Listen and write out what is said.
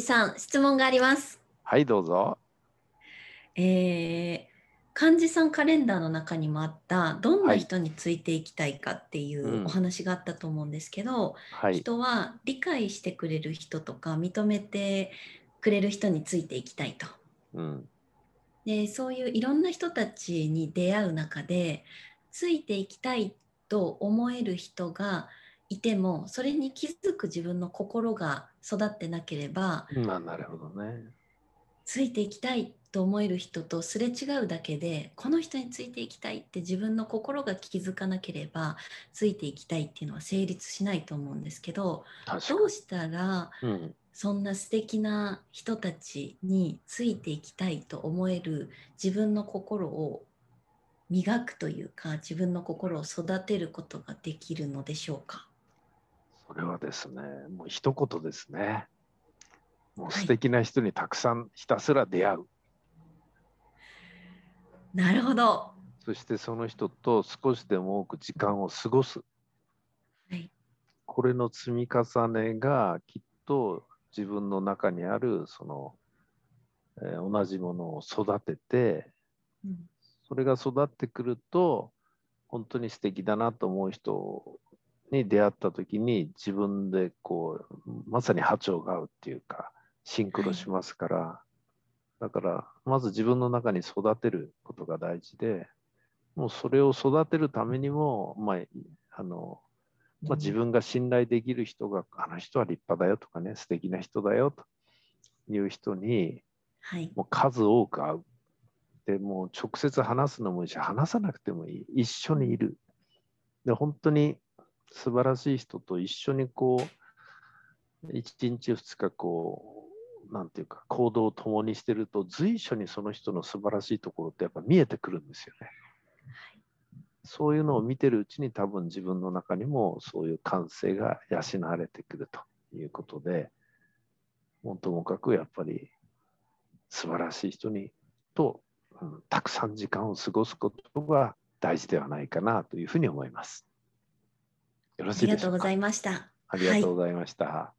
さん、質問があります。はい、どうぞ。えー、幹事さんカレンダーの中にもあった、どんな人についていきたいかっていうんうお話があったと思うんですけど、はい。人は理解してくれる人とか認めてくれる人についていきたいと。うん。でそういういろんな人たちに出会う中でついていきたいと思える人がいてもそれに気づく自分の心が育ってなければまあ、なるほどね。ついていきたいと思える人とすれ違うだけでこの人についていきたいって自分の心が気づかなければついていきたいっていうのは成立しないと思うんですけどどうしたらに。うん。そんな素敵な人たちについていきたいと思える自分の心を磨くというか自分の心を育てることができるのでしょうか？それはですね、もう一言ですね。もうはい素敵な人にたくさんひたすら出会う。なるほど。そしてその人と少しでも多く時間を過ごす。はい。これの積み重ねがきっと自分の中にあるその、えー同じものを育ててうんそれが育ってくると本当に素敵だなと思う人に出会った時に自分でこうまさに波長が合うっていうかシンクロしますから、だからまず自分の中に育てることが大事でもうそれを育てるためにも、まあ、あのまあ、自分が信頼できる人が、あの人は立派だよとかね、素敵な人だよという人に、はい。もう数多く会う。でもう直接話すのもいいし、話さなくてもいい。一緒にいる。で、本当に素晴らしい人と一緒にこう、一日二日こう、なんていうか、行動を共にしてると、随所にその人の素晴らしいところってやっぱ見えてくるんですよね。そういうのを見てるうちに多分自分の中にもそういう感性が養われてくるということで、もうともかくやっぱり素晴らしい人にと、うんたくさん時間を過ごすことが大事ではないかなというふうに思います。よろあしいでしょうかりがとうございました。ありがとうございました。